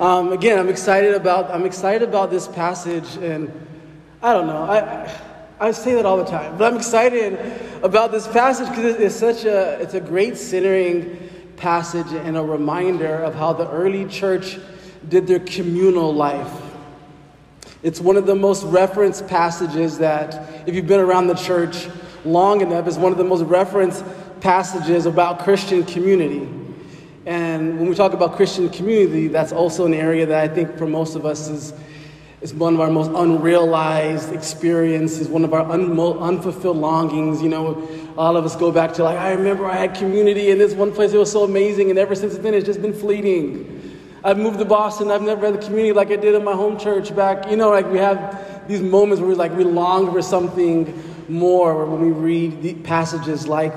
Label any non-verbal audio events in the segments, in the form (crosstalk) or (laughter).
Um, again, I'm excited about I'm excited about this passage, and I don't know. I I say that all the time, but I'm excited about this passage because it's such a it's a great centering passage and a reminder of how the early church did their communal life. It's one of the most referenced passages that, if you've been around the church long enough, is one of the most referenced passages about Christian community. And when we talk about Christian community, that's also an area that I think for most of us is, is one of our most unrealized experiences, one of our un- unfulfilled longings. You know, all of us go back to like, I remember I had community in this one place, it was so amazing, and ever since then it's just been fleeting. I've moved to Boston, I've never had the community like I did in my home church back. You know, like we have these moments where we like we long for something more when we read passages like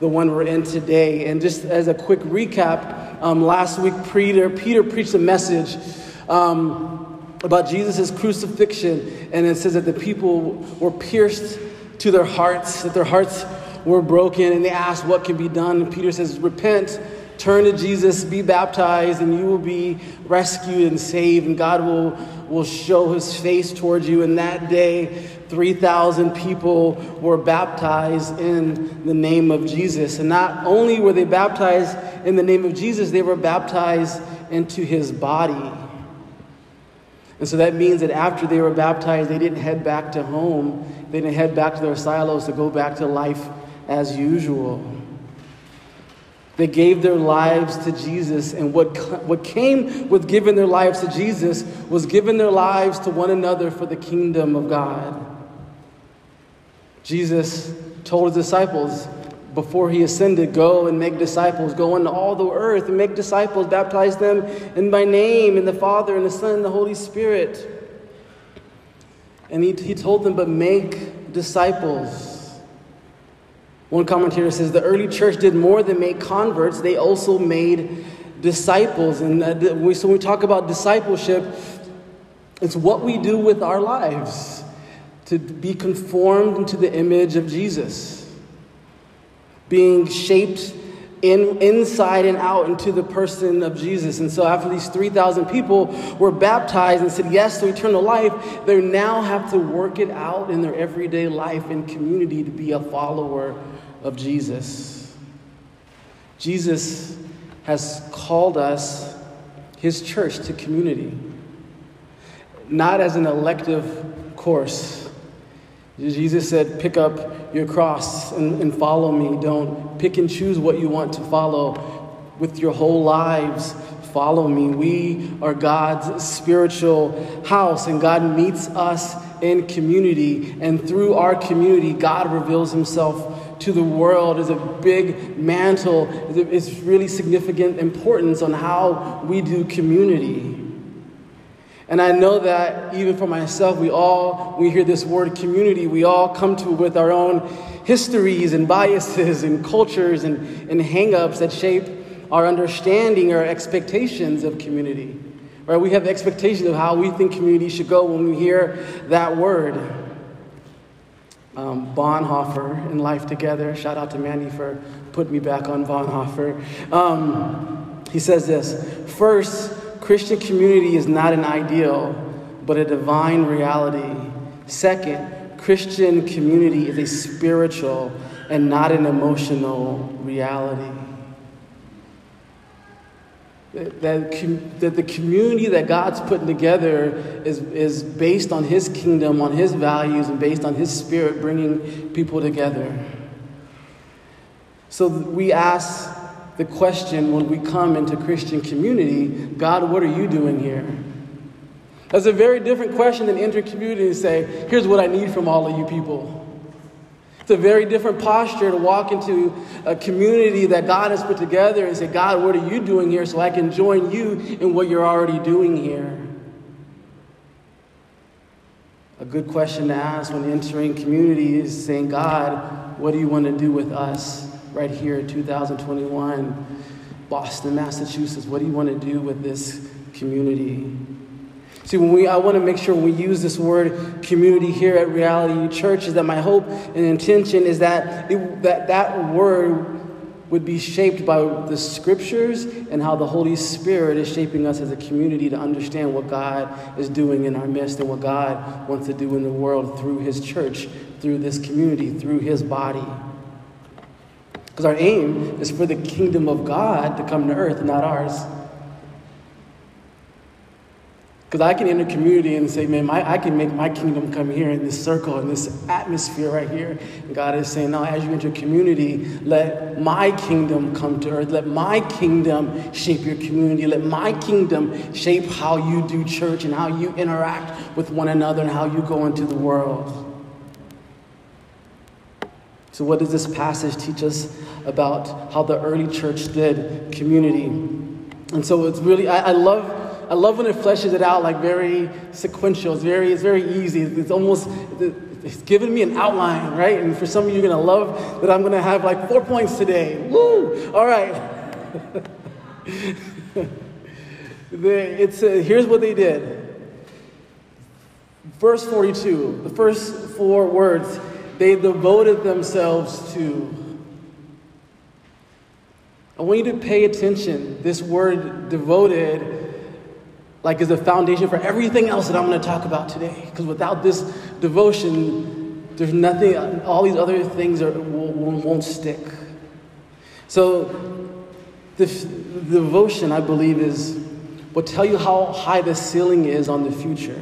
the one we're in today. And just as a quick recap, um, last week Peter, Peter preached a message um, about Jesus' crucifixion, and it says that the people were pierced to their hearts, that their hearts were broken, and they asked what can be done. And Peter says, Repent, turn to Jesus, be baptized, and you will be rescued and saved, and God will, will show his face towards you. And that day, 3,000 people were baptized in the name of Jesus. And not only were they baptized in the name of Jesus, they were baptized into his body. And so that means that after they were baptized, they didn't head back to home. They didn't head back to their silos to go back to life as usual. They gave their lives to Jesus, and what, what came with giving their lives to Jesus was giving their lives to one another for the kingdom of God. Jesus told his disciples before he ascended, Go and make disciples, go into all the earth and make disciples, baptize them in my name, in the Father, and the Son, and the Holy Spirit. And he, he told them, But make disciples. One commentator says the early church did more than make converts, they also made disciples. And so when we talk about discipleship, it's what we do with our lives to be conformed into the image of Jesus, being shaped in, inside and out into the person of Jesus. And so, after these 3,000 people were baptized and said yes to eternal life, they now have to work it out in their everyday life and community to be a follower of Jesus. Jesus has called us, his church, to community, not as an elective course Jesus said, Pick up your cross and, and follow me. Don't pick and choose what you want to follow. With your whole lives, follow me. We are God's spiritual house, and God meets us in community. And through our community, God reveals himself to the world is a big mantle. It's really significant importance on how we do community. And I know that even for myself, we all, we hear this word community, we all come to it with our own histories and biases and cultures and, and hang-ups that shape our understanding or expectations of community. Right? We have expectations of how we think community should go when we hear that word. Um, Bonhoeffer in Life Together, shout out to Mandy for putting me back on Bonhoeffer. Um, he says this First, Christian community is not an ideal, but a divine reality. Second, Christian community is a spiritual and not an emotional reality. That, that the community that God's putting together is, is based on His kingdom, on His values, and based on His Spirit bringing people together. So we ask the question when we come into Christian community God, what are you doing here? That's a very different question than enter community and say, here's what I need from all of you people. It's a very different posture to walk into a community that God has put together and say, God, what are you doing here so I can join you in what you're already doing here? A good question to ask when entering community is saying, God, what do you want to do with us? right here in 2021, Boston, Massachusetts. What do you want to do with this community? See, when we, I want to make sure we use this word community here at Reality Church is that my hope and intention is that it, that, that word would be shaped by the scriptures and how the Holy Spirit is shaping us as a community to understand what God is doing in our midst and what God wants to do in the world through His church, through this community, through His body. Because our aim is for the kingdom of God to come to earth, not ours. Because I can enter community and say, man, my, I can make my kingdom come here in this circle, in this atmosphere right here. And God is saying, no, as you enter community, let my kingdom come to earth. Let my kingdom shape your community. Let my kingdom shape how you do church and how you interact with one another and how you go into the world. So, what does this passage teach us about how the early church did community? And so, it's really, I, I love I love when it fleshes it out like very sequential. It's very, it's very easy. It's almost, it's giving me an outline, right? And for some of you, you're to love that I'm to have like four points today. Woo! All right. (laughs) it's, uh, here's what they did. Verse 42, the first four words, they devoted themselves to. I want you to pay attention. This word devoted like is the foundation for everything else that I'm going to talk about today. Because without this devotion, there's nothing, all these other things are, will, won't stick. So, the, the devotion, I believe, is will tell you how high the ceiling is on the future.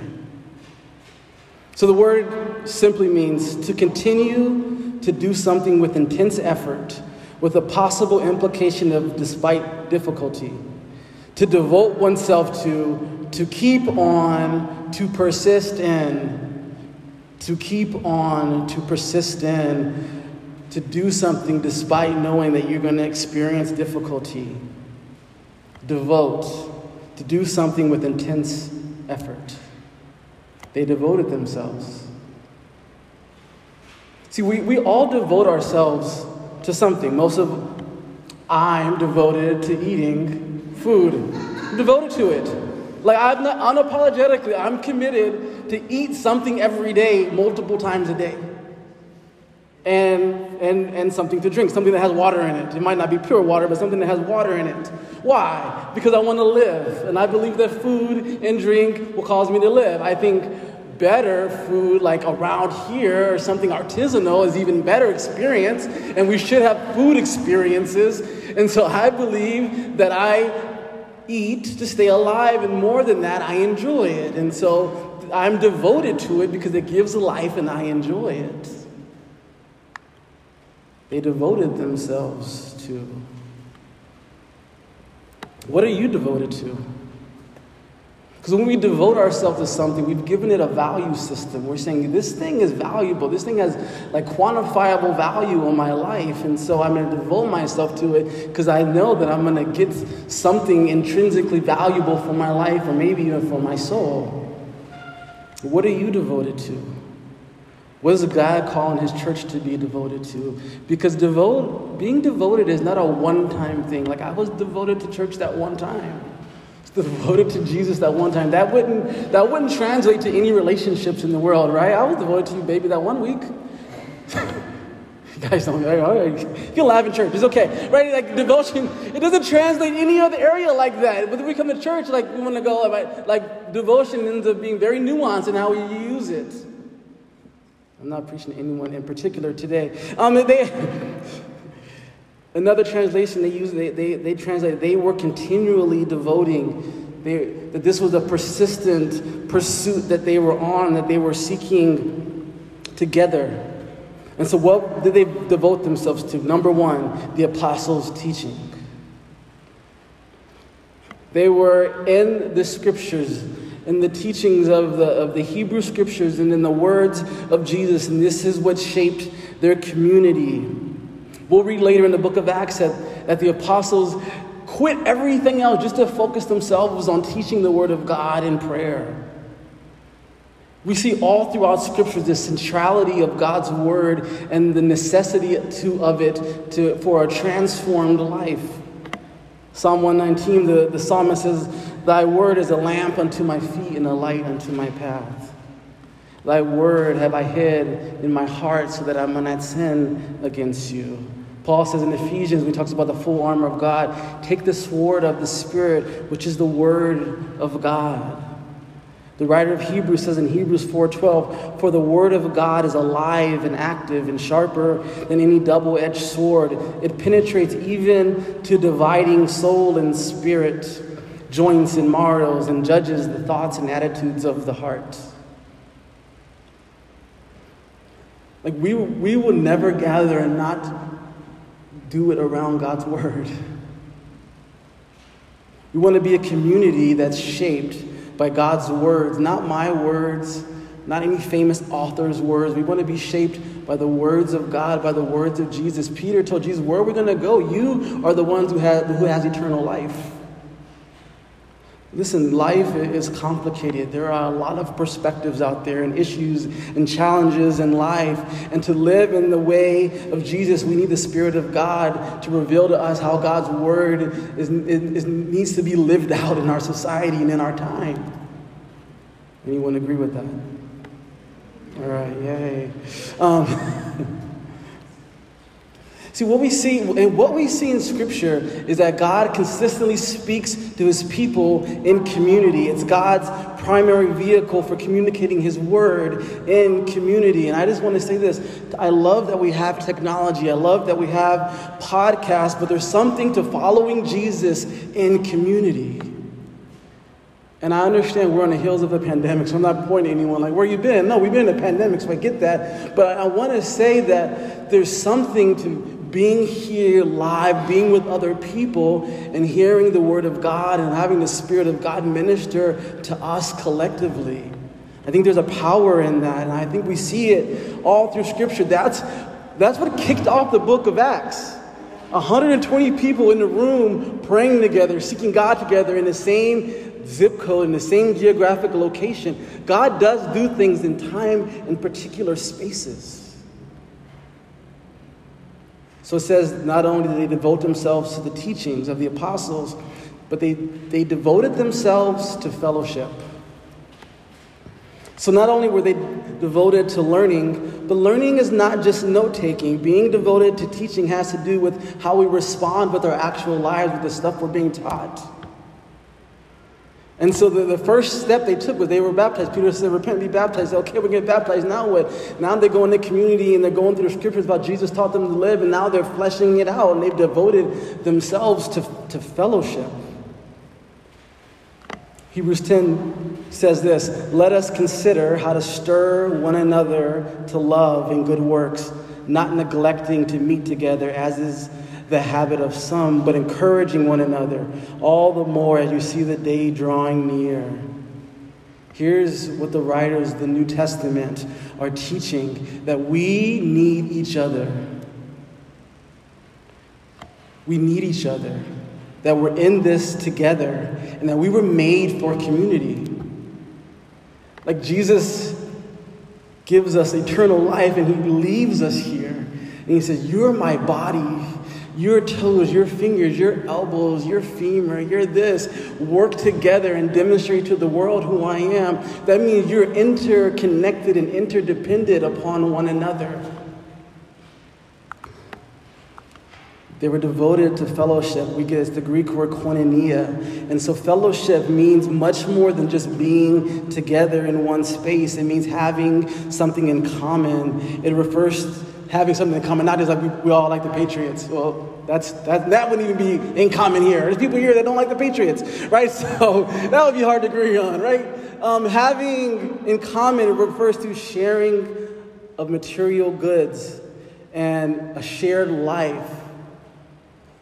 So, the word simply means to continue to do something with intense effort, with a possible implication of despite difficulty to devote oneself to, to keep on, to persist in, to keep on, to persist in, to do something despite knowing that you're going to experience difficulty. Devote, to do something with intense effort. They devoted themselves. See, we, we all devote ourselves to something. Most of I'm devoted to eating food. Devoted to it. Like, I'm not unapologetically, I'm committed to eat something every day, multiple times a day. And, and, and something to drink, something that has water in it. It might not be pure water, but something that has water in it. Why? Because I want to live. And I believe that food and drink will cause me to live. I think better food like around here or something artisanal is even better experience and we should have food experiences and so i believe that i eat to stay alive, and more than that, I enjoy it. And so I'm devoted to it because it gives life and I enjoy it. They devoted themselves to. What are you devoted to? Because when we devote ourselves to something, we've given it a value system. We're saying, this thing is valuable. This thing has like quantifiable value in my life. And so I'm going to devote myself to it because I know that I'm going to get something intrinsically valuable for my life or maybe even for my soul. What are you devoted to? What is God calling his church to be devoted to? Because devote, being devoted is not a one time thing. Like I was devoted to church that one time (laughs) devoted to Jesus that one time. That wouldn't, that wouldn't translate to any relationships in the world, right? I was devoted to you, baby, that one week. (laughs) guys don't, all right, you can laugh in church, it's okay, right? Like devotion, it doesn't translate any other area like that. But when we come to church, like we want to go, like, like devotion ends up being very nuanced in how we use it. I'm not preaching to anyone in particular today. Um, they, (laughs) Another translation they use, they, they, they translate, they were continually devoting, they, that this was a persistent pursuit that they were on, that they were seeking together. And so, what did they devote themselves to? Number one, the apostles' teaching. They were in the scriptures, in the teachings of the, of the Hebrew scriptures, and in the words of Jesus, and this is what shaped their community. We'll read later in the book of Acts that, that the apostles quit everything else just to focus themselves on teaching the word of God in prayer. We see all throughout Scripture the centrality of God's word and the necessity to, of it to, for a transformed life. Psalm 119, the, the psalmist says, Thy word is a lamp unto my feet and a light unto my path. Thy word have I hid in my heart so that I may not sin against you. Paul says in Ephesians, when he talks about the full armor of God, take the sword of the Spirit, which is the word of God. The writer of Hebrews says in Hebrews 4:12, "For the word of God is alive and active and sharper than any double-edged sword. It penetrates even to dividing soul and spirit, joints and marrows, and judges the thoughts and attitudes of the heart." Like we, we will never gather and not do it around God's word. We want to be a community that's shaped by God's words, not my words, not any famous author's words. We want to be shaped by the words of God, by the words of Jesus. Peter told Jesus, Where are we going to go? You are the ones who, have, who has eternal life. Listen, life is complicated. There are a lot of perspectives out there and issues and challenges in life. And to live in the way of Jesus, we need the Spirit of God to reveal to us how God's Word is, is, needs to be lived out in our society and in our time. Anyone agree with that? All right, yay. Um, (laughs) See, what we see, and what we see in Scripture is that God consistently speaks to his people in community. It's God's primary vehicle for communicating his word in community. And I just want to say this I love that we have technology, I love that we have podcasts, but there's something to following Jesus in community. And I understand we're on the heels of a pandemic, so I'm not pointing anyone like, where you been? No, we've been in a pandemic, so I get that. But I want to say that there's something to being here live, being with other people, and hearing the Word of God and having the Spirit of God minister to us collectively. I think there's a power in that, and I think we see it all through Scripture. That's, that's what kicked off the book of Acts. 120 people in the room praying together, seeking God together in the same zip code, in the same geographic location. God does do things in time in particular spaces. So it says not only did they devote themselves to the teachings of the apostles, but they, they devoted themselves to fellowship. So not only were they devoted to learning, but learning is not just note taking. Being devoted to teaching has to do with how we respond with our actual lives, with the stuff we're being taught. And so the, the first step they took was they were baptized. Peter said, Repent, be baptized. Said, okay, we're getting baptized. Now what? Now they go in the community and they're going through the scriptures about Jesus taught them to live, and now they're fleshing it out and they've devoted themselves to, to fellowship. Hebrews 10 says this Let us consider how to stir one another to love and good works, not neglecting to meet together, as is the habit of some, but encouraging one another, all the more as you see the day drawing near. Here's what the writers of the New Testament are teaching that we need each other. We need each other. That we're in this together and that we were made for community. Like Jesus gives us eternal life and he leaves us here. And he says, You're my body your toes, your fingers, your elbows, your femur, your this work together and demonstrate to the world who I am. That means you're interconnected and interdependent upon one another. They were devoted to fellowship. We get the Greek word koinonia. And so fellowship means much more than just being together in one space. It means having something in common. It refers having something in common, not just like we, we all like the Patriots. Well, that's, that, that wouldn't even be in common here. There's people here that don't like the Patriots, (laughs) right? So that would be hard to agree on, right? Um, having in common refers to sharing of material goods and a shared life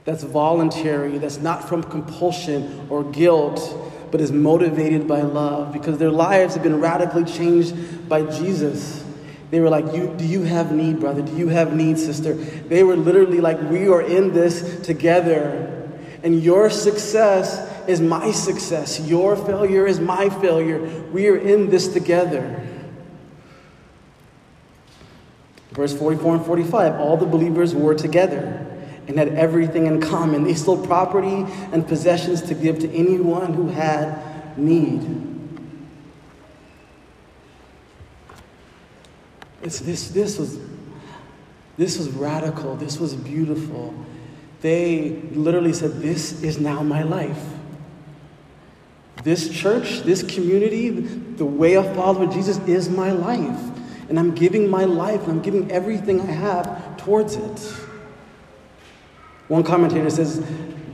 that's voluntary, that's not from compulsion or guilt, but is motivated by love because their lives have been radically changed by Jesus. They were like, you, Do you have need, brother? Do you have need, sister? They were literally like, We are in this together. And your success is my success. Your failure is my failure. We are in this together. Verse 44 and 45 all the believers were together and had everything in common. They sold property and possessions to give to anyone who had need. It's this, this was, This was radical. This was beautiful. They literally said, This is now my life. This church, this community, the way of following Jesus is my life. And I'm giving my life and I'm giving everything I have towards it. One commentator says,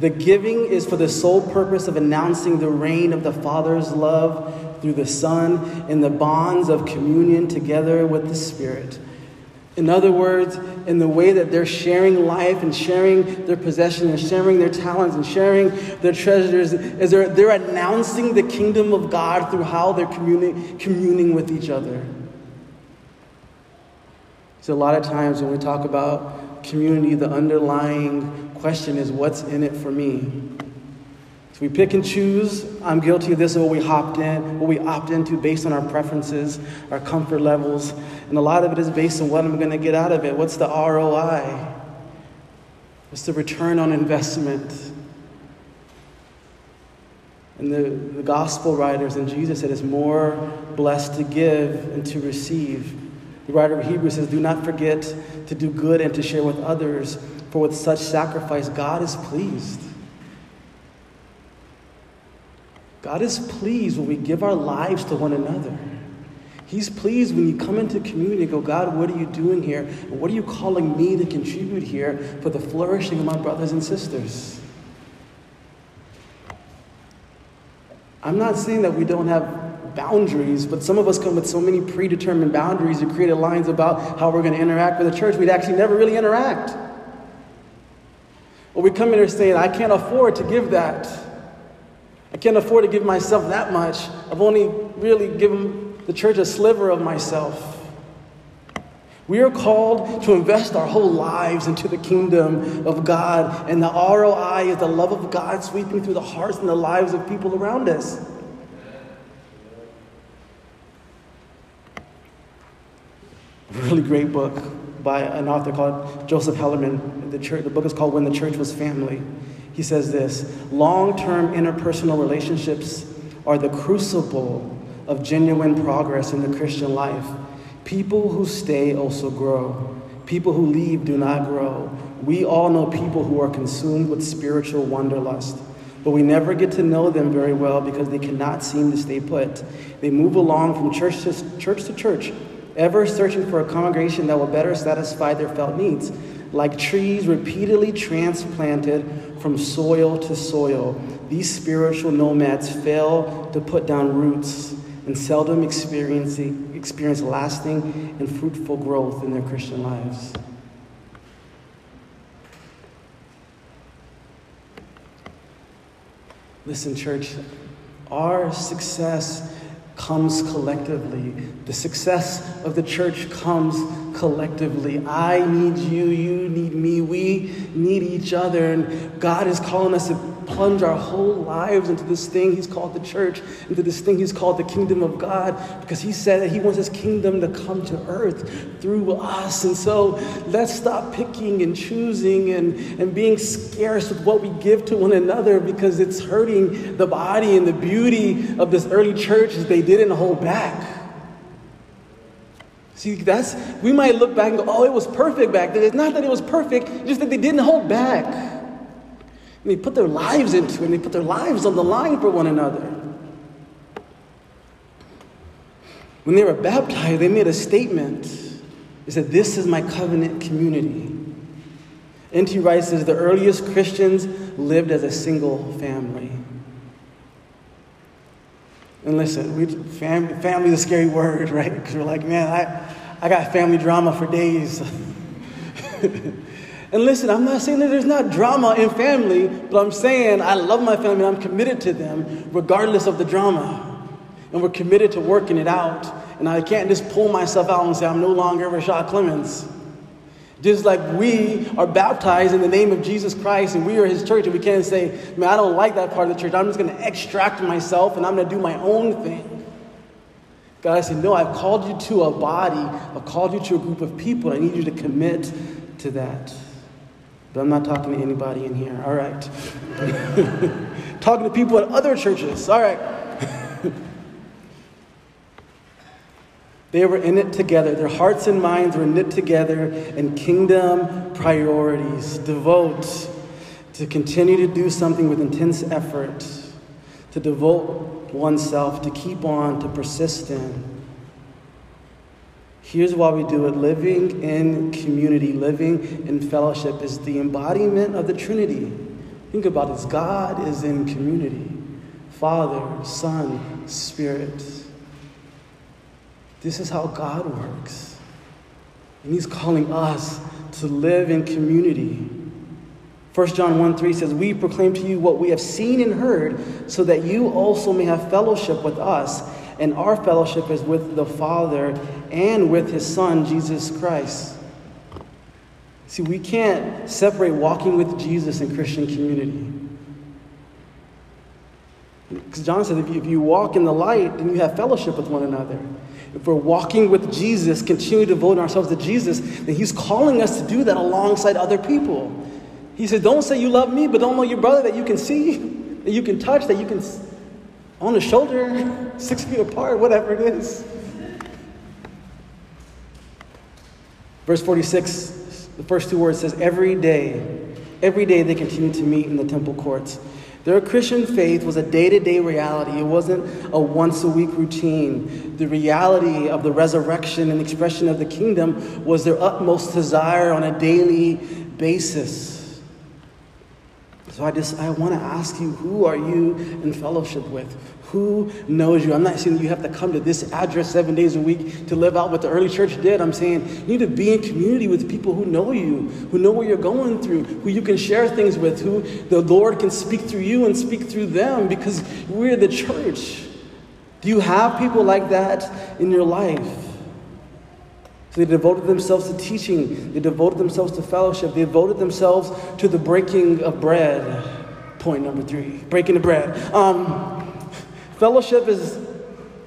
the giving is for the sole purpose of announcing the reign of the Father's love through the Son in the bonds of communion together with the Spirit. In other words, in the way that they're sharing life and sharing their possession and sharing their talents and sharing their treasures, is they're, they're announcing the kingdom of God through how they're communi- communing with each other. So, a lot of times when we talk about community, the underlying question is what's in it for me? We pick and choose. I'm guilty of this, what we hopped in, what we opt into based on our preferences, our comfort levels. And a lot of it is based on what I'm going to get out of it. What's the ROI? What's the return on investment? And the, the gospel writers and Jesus said it's more blessed to give and to receive. The writer of Hebrews says, Do not forget to do good and to share with others, for with such sacrifice God is pleased. God is pleased when we give our lives to one another. He's pleased when you come into community and go, God, what are you doing here? And what are you calling me to contribute here for the flourishing of my brothers and sisters? I'm not saying that we don't have boundaries, but some of us come with so many predetermined boundaries and created lines about how we're going to interact with the church, we'd actually never really interact. Or we come in here saying, I can't afford to give that. I can't afford to give myself that much. I've only really given the church a sliver of myself. We are called to invest our whole lives into the kingdom of God, and the ROI is the love of God sweeping through the hearts and the lives of people around us. Really great book by an author called Joseph Hellerman. The, church, the book is called When the Church Was Family. He says this long term interpersonal relationships are the crucible of genuine progress in the Christian life. People who stay also grow. People who leave do not grow. We all know people who are consumed with spiritual wanderlust, but we never get to know them very well because they cannot seem to stay put. They move along from church to church, to church ever searching for a congregation that will better satisfy their felt needs like trees repeatedly transplanted from soil to soil. These spiritual nomads fail to put down roots and seldom experience, experience lasting and fruitful growth in their Christian lives. Listen, church, our success comes collectively. The success of the church comes collectively. I need you, you need me, we need each other. And God is calling us to plunge our whole lives into this thing He's called the church, into this thing He's called the kingdom of God, because He said that He wants His kingdom to come to earth through us. And so let's stop picking and choosing and, and being scarce with what we give to one another because it's hurting the body and the beauty of this early church as they didn't hold back. See, that's, we might look back and go, oh, it was perfect back then. It's not that it was perfect, just that they didn't hold back. And they put their lives into it, and they put their lives on the line for one another. When they were baptized, they made a statement. They said, This is my covenant community. N.T. Wright says the earliest Christians lived as a single family. And listen, we, family, family is a scary word, right? Because we're like, man, I, I got family drama for days. (laughs) and listen, I'm not saying that there's not drama in family, but I'm saying I love my family and I'm committed to them regardless of the drama. And we're committed to working it out. And I can't just pull myself out and say, I'm no longer Rashad Clemens. Just like we are baptized in the name of Jesus Christ and we are his church, and we can't say, man, I don't like that part of the church. I'm just going to extract myself and I'm going to do my own thing. God I said, no, I've called you to a body, I've called you to a group of people. I need you to commit to that. But I'm not talking to anybody in here. All right. (laughs) talking to people at other churches. All right. (laughs) They were in it together. Their hearts and minds were knit together in kingdom priorities. Devote to continue to do something with intense effort, to devote oneself, to keep on, to persist in. Here's why we do it living in community, living in fellowship is the embodiment of the Trinity. Think about this God is in community Father, Son, Spirit. This is how God works. And He's calling us to live in community. 1 John 1 3 says, We proclaim to you what we have seen and heard, so that you also may have fellowship with us. And our fellowship is with the Father and with His Son, Jesus Christ. See, we can't separate walking with Jesus and Christian community. Because John said, if you, if you walk in the light, then you have fellowship with one another. If we're walking with Jesus, continue to devote ourselves to Jesus, then He's calling us to do that alongside other people. He said, Don't say you love me, but don't know your brother that you can see, (laughs) that you can touch, that you can on the shoulder, (laughs) six feet apart, whatever it is. Verse 46, the first two words says, Every day, every day they continued to meet in the temple courts. Their Christian faith was a day to day reality. It wasn't a once a week routine. The reality of the resurrection and expression of the kingdom was their utmost desire on a daily basis. So I just I want to ask you, who are you in fellowship with? Who knows you? I'm not saying you have to come to this address seven days a week to live out what the early church did. I'm saying you need to be in community with people who know you, who know what you're going through, who you can share things with, who the Lord can speak through you and speak through them because we're the church. Do you have people like that in your life? So they devoted themselves to teaching, they devoted themselves to fellowship, they devoted themselves to the breaking of bread. Point number three breaking the bread. Um, fellowship is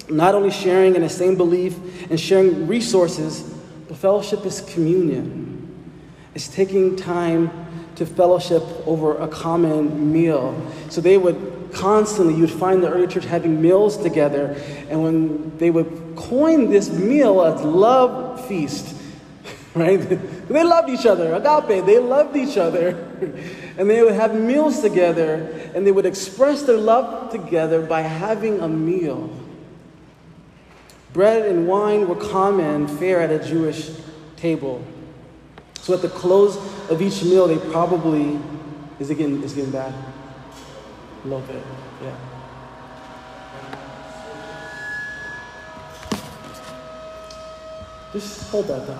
not only sharing in the same belief and sharing resources, but fellowship is communion. It's taking time to fellowship over a common meal. So they would constantly, you'd find the early church having meals together, and when they would coin this meal as love feast, (laughs) right? they loved each other, agape, they loved each other. (laughs) and they would have meals together, and they would express their love together by having a meal. Bread and wine were common fare at a Jewish table. So at the close of each meal, they probably, is it getting, is it getting bad? A little bit, yeah. Just hold that down.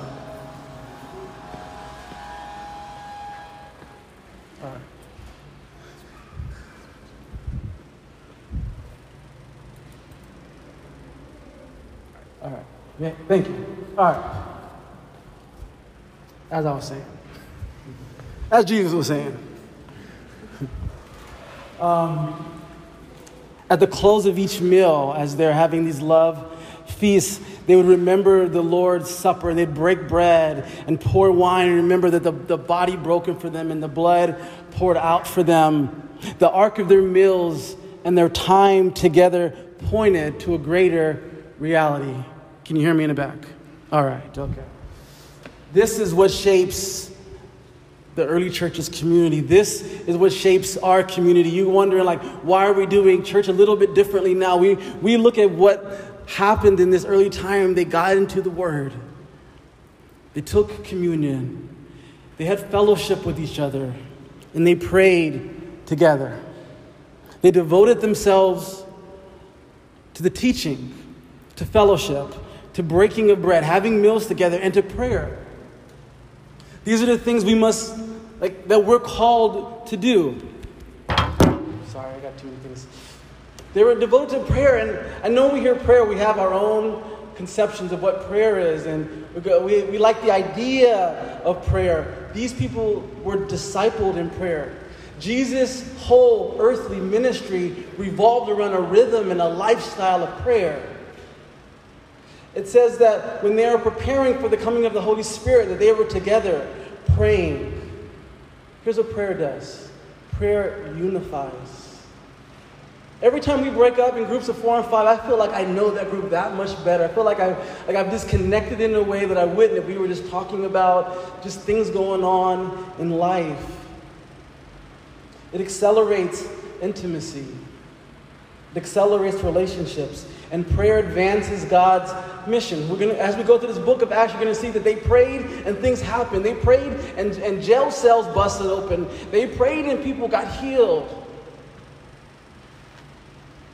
All right. All right. Yeah, thank you. All right. As I was saying, as Jesus was saying, (laughs) um, at the close of each meal, as they're having these love feasts, they would remember the Lord's Supper. And they'd break bread and pour wine and remember that the, the body broken for them and the blood poured out for them. The arc of their meals and their time together pointed to a greater reality. Can you hear me in the back? All right, okay. This is what shapes the early church's community. This is what shapes our community. You wondering like, why are we doing church a little bit differently now? We, we look at what happened in this early time, they got into the Word. They took communion. They had fellowship with each other. And they prayed together. They devoted themselves to the teaching, to fellowship, to breaking of bread, having meals together, and to prayer. These are the things we must, like, that we're called to do. Sorry, I got too many things. They were devoted to prayer. And I know we hear prayer, we have our own conceptions of what prayer is, and we, go we like the idea of prayer. These people were discipled in prayer. Jesus' whole earthly ministry revolved around a rhythm and a lifestyle of prayer. It says that when they were preparing for the coming of the Holy Spirit, that they were together praying. Here's what prayer does prayer unifies. Every time we break up in groups of four and five, I feel like I know that group that much better. I feel like, I, like I've disconnected in a way that I wouldn't if we were just talking about just things going on in life. It accelerates intimacy, it accelerates relationships, and prayer advances God's mission. We're gonna, as we go through this book of Acts, you're going to see that they prayed and things happened. They prayed and, and jail cells busted open. They prayed and people got healed.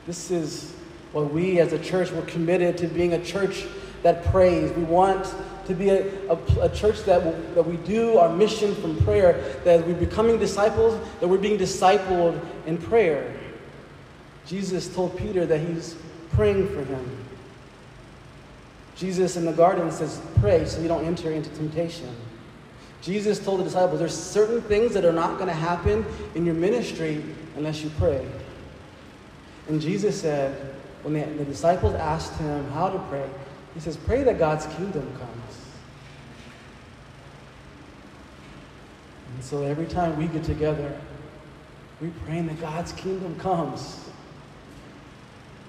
This is what we as a church, we're committed to being a church that prays. We want to be a, a, a church that, will, that we do our mission from prayer, that we're becoming disciples, that we're being discipled in prayer. Jesus told Peter that he's praying for him. Jesus in the garden says, Pray so you don't enter into temptation. Jesus told the disciples, There's certain things that are not going to happen in your ministry unless you pray. And Jesus said, when the, the disciples asked him how to pray, he says, Pray that God's kingdom comes. And so every time we get together, we pray that God's kingdom comes.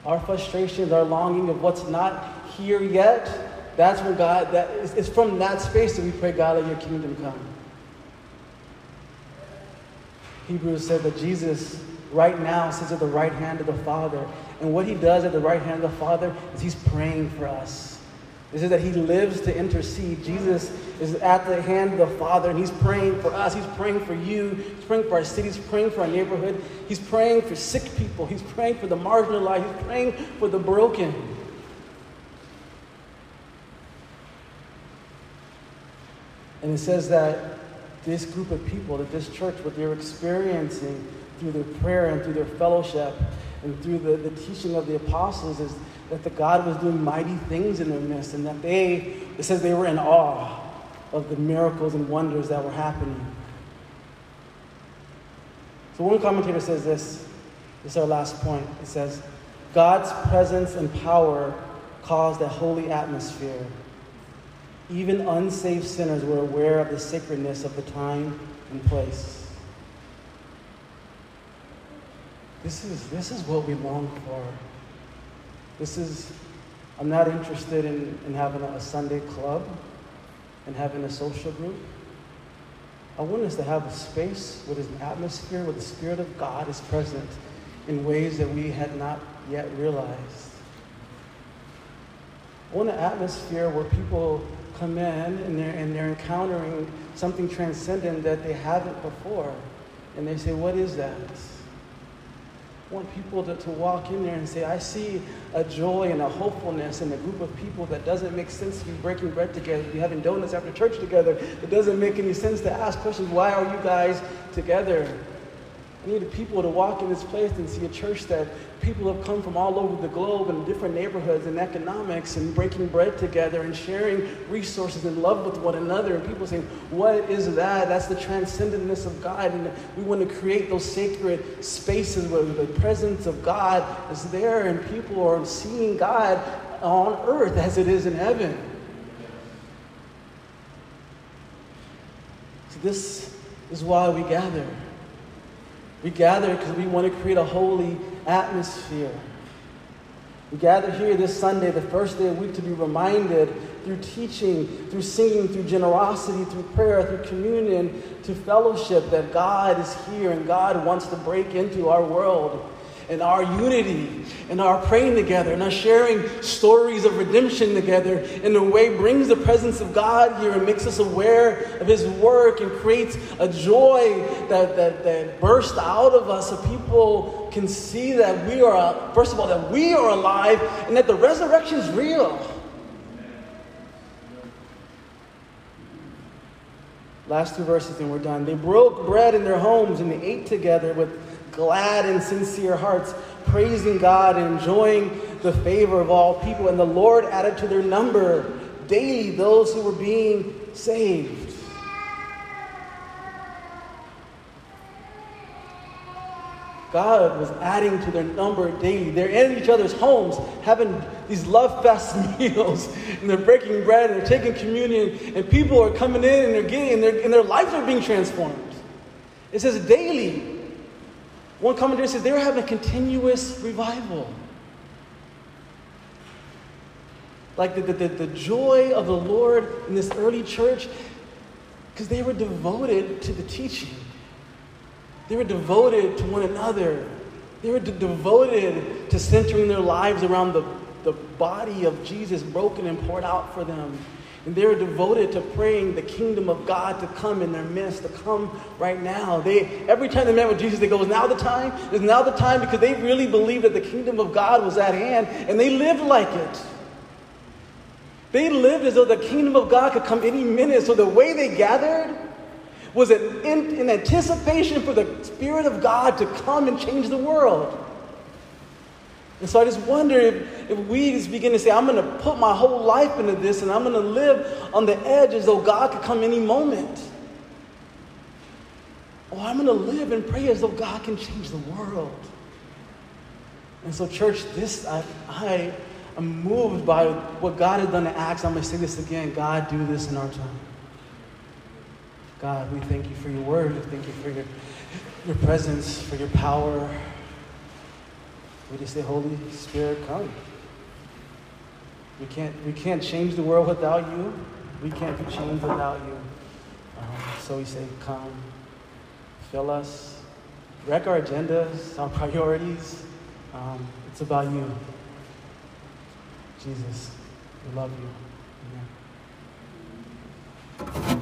Our frustrations, our longing of what's not here yet, that's where God, that is, it's from that space that we pray, God, let your kingdom come. Hebrews said that Jesus right now sits at the right hand of the Father. And what he does at the right hand of the Father is he's praying for us. This is that he lives to intercede. Jesus is at the hand of the Father and he's praying for us. He's praying for you. Praying for our city. He's praying for our neighborhood. He's praying for sick people. He's praying for the marginalized. He's praying for the broken. And it says that this group of people, that this church, what they're experiencing through their prayer and through their fellowship and through the, the teaching of the apostles is that the God was doing mighty things in their midst and that they, it says they were in awe of the miracles and wonders that were happening. So one commentator says this, this is our last point. It says, God's presence and power caused a holy atmosphere. Even unsaved sinners were aware of the sacredness of the time and place. This is, this is what we long for. This is, I'm not interested in, in having a Sunday club and having a social group. I want us to have a space with an atmosphere where the Spirit of God is present in ways that we had not yet realized. I want an atmosphere where people come in and they're, and they're encountering something transcendent that they haven't before. And they say, What is that? Want people to, to walk in there and say, I see a joy and a hopefulness in a group of people that doesn't make sense to be breaking bread together, to be having donuts after church together. It doesn't make any sense to ask questions, why are you guys together? I need people to walk in this place and see a church that people have come from all over the globe and different neighborhoods and economics and breaking bread together and sharing resources and love with one another. And people saying, What is that? That's the transcendentness of God. And we want to create those sacred spaces where the presence of God is there and people are seeing God on earth as it is in heaven. So, this is why we gather. We gather because we want to create a holy atmosphere. We gather here this Sunday, the first day of the week, to be reminded through teaching, through singing, through generosity, through prayer, through communion, to fellowship that God is here and God wants to break into our world and our unity and our praying together and our sharing stories of redemption together in a way brings the presence of God here and makes us aware of his work and creates a joy that, that, that bursts out of us so people can see that we are, first of all, that we are alive and that the resurrection is real. Last two verses and we're done. They broke bread in their homes and they ate together with glad and sincere hearts, praising God enjoying the favor of all people. And the Lord added to their number daily those who were being saved. God was adding to their number daily. They're in each other's homes, having these love fest (laughs) meals, and they're breaking bread and they're taking communion, and people are coming in and they're getting, and, and their lives are being transformed. It says daily One commentator says they were having a continuous revival. Like the, the, the, joy of the Lord in this early church, because they were devoted to the teaching. They were devoted to one another. They were de- devoted to centering their lives around the, the body of Jesus broken and poured out for them. And they were devoted to praying the kingdom of God to come in their midst, to come right now. They, every time they met with Jesus, they go, Is now the time? Is now the time? Because they really believed that the kingdom of God was at hand, and they lived like it. They lived as though the kingdom of God could come any minute. So the way they gathered was in, in anticipation for the Spirit of God to come and change the world. And so I just wonder if, if we just begin to say, I'm going to put my whole life into this and I'm going to live on the edge as though God could come any moment. Or I'm going to live and pray as though God can change the world. And so, church, this, I, I am moved by what God has done in Acts. I'm going to say this again God, do this in our time. God, we thank you for your word. We thank you for your, your presence, for your power. We just say, Holy Spirit, come. We can't, we can't change the world without you. We can't be changed without you. Um, so we say, come, fill us, wreck our agendas, our priorities. Um, it's about you. Jesus, we love you. Amen.